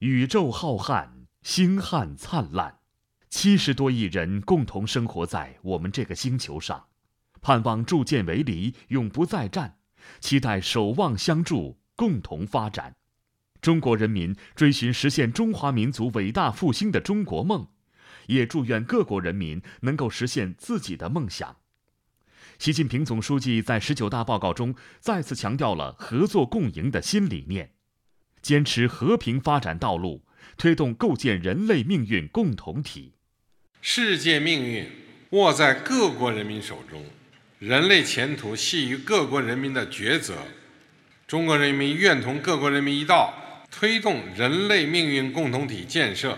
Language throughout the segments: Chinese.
宇宙浩瀚，星汉灿烂，七十多亿人共同生活在我们这个星球上，盼望铸剑为犁，永不再战，期待守望相助，共同发展。中国人民追寻实现中华民族伟大复兴的中国梦，也祝愿各国人民能够实现自己的梦想。习近平总书记在十九大报告中再次强调了合作共赢的新理念，坚持和平发展道路，推动构建人类命运共同体。世界命运握在各国人民手中，人类前途系于各国人民的抉择。中国人民愿同各国人民一道，推动人类命运共同体建设，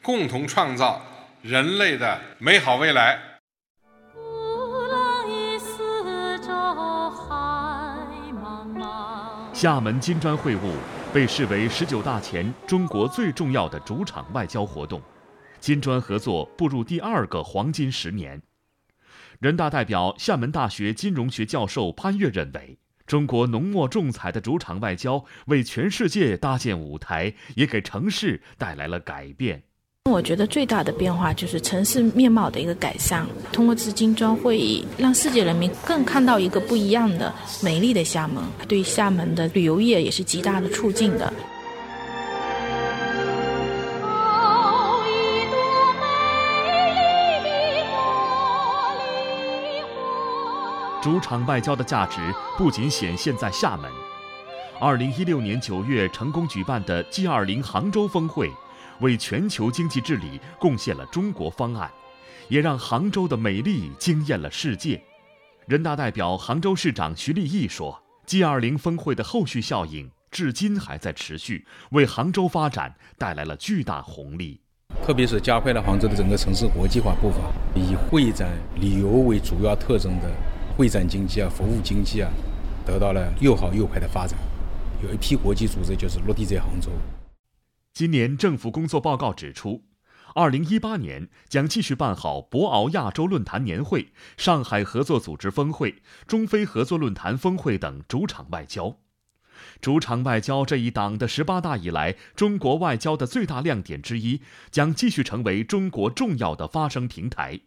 共同创造人类的美好未来。厦门金砖会晤被视为十九大前中国最重要的主场外交活动，金砖合作步入第二个黄金十年。人大代表、厦门大学金融学教授潘越认为，中国浓墨重彩的主场外交为全世界搭建舞台，也给城市带来了改变。我觉得最大的变化就是城市面貌的一个改善。通过这金砖会议，让世界人民更看到一个不一样的美丽的厦门，对厦门的旅游业也是极大的促进的。主场外交的价值不仅显现在厦门。二零一六年九月成功举办的 G 二零杭州峰会。为全球经济治理贡献了中国方案，也让杭州的美丽惊艳了世界。人大代表、杭州市长徐立毅说：“G20 峰会的后续效应至今还在持续，为杭州发展带来了巨大红利。特别是加快了杭州的整个城市国际化步伐，以会展、旅游为主要特征的会展经济啊、服务经济啊，得到了又好又快的发展。有一批国际组织就是落地在杭州。”今年政府工作报告指出，二零一八年将继续办好博鳌亚洲论坛年会、上海合作组织峰会、中非合作论坛峰会等主场外交。主场外交这一党的十八大以来中国外交的最大亮点之一，将继续成为中国重要的发声平台，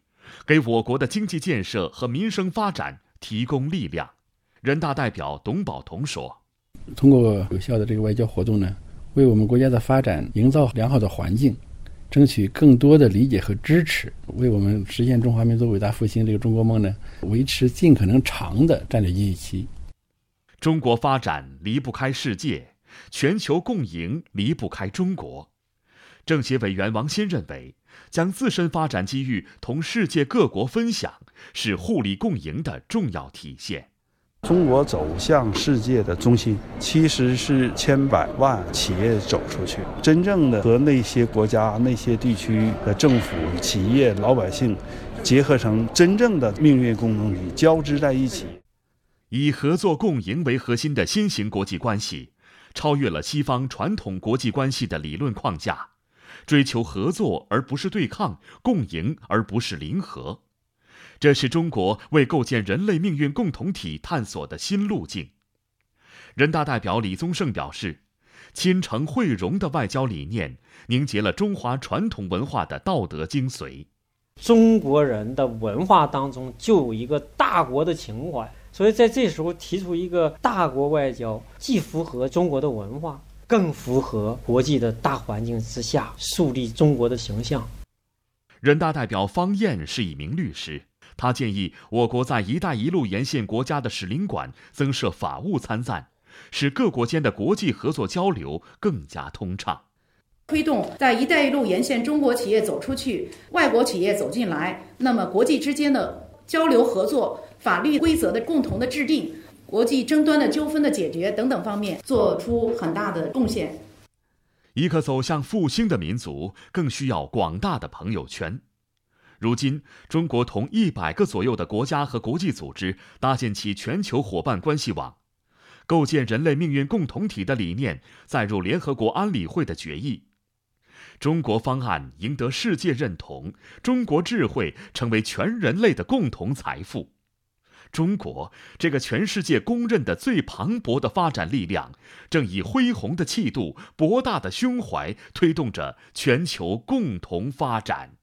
给我国的经济建设和民生发展提供力量。人大代表董宝同说：“通过有效的这个外交活动呢。”为我们国家的发展营造良好的环境，争取更多的理解和支持，为我们实现中华民族伟大复兴这个中国梦呢，维持尽可能长的战略预期。中国发展离不开世界，全球共赢离不开中国。政协委员王鑫认为，将自身发展机遇同世界各国分享，是互利共赢的重要体现。中国走向世界的中心，其实是千百万企业走出去，真正的和那些国家、那些地区的政府、企业、老百姓结合成真正的命运共同体，交织在一起。以合作共赢为核心的新型国际关系，超越了西方传统国际关系的理论框架，追求合作而不是对抗，共赢而不是零和。这是中国为构建人类命运共同体探索的新路径。人大代表李宗盛表示：“亲诚惠容的外交理念，凝结了中华传统文化的道德精髓。中国人的文化当中就有一个大国的情怀，所以在这时候提出一个大国外交，既符合中国的文化，更符合国际的大环境之下树立中国的形象。”人大代表方燕是一名律师。他建议我国在“一带一路”沿线国家的使领馆增设法务参赞，使各国间的国际合作交流更加通畅。推动在“一带一路”沿线中国企业走出去，外国企业走进来，那么国际之间的交流合作、法律规则的共同的制定、国际争端的纠纷的解决等等方面，做出很大的贡献。一个走向复兴的民族，更需要广大的朋友圈。如今，中国同一百个左右的国家和国际组织搭建起全球伙伴关系网，构建人类命运共同体的理念载入联合国安理会的决议。中国方案赢得世界认同，中国智慧成为全人类的共同财富。中国这个全世界公认的最磅礴的发展力量，正以恢宏的气度、博大的胸怀，推动着全球共同发展。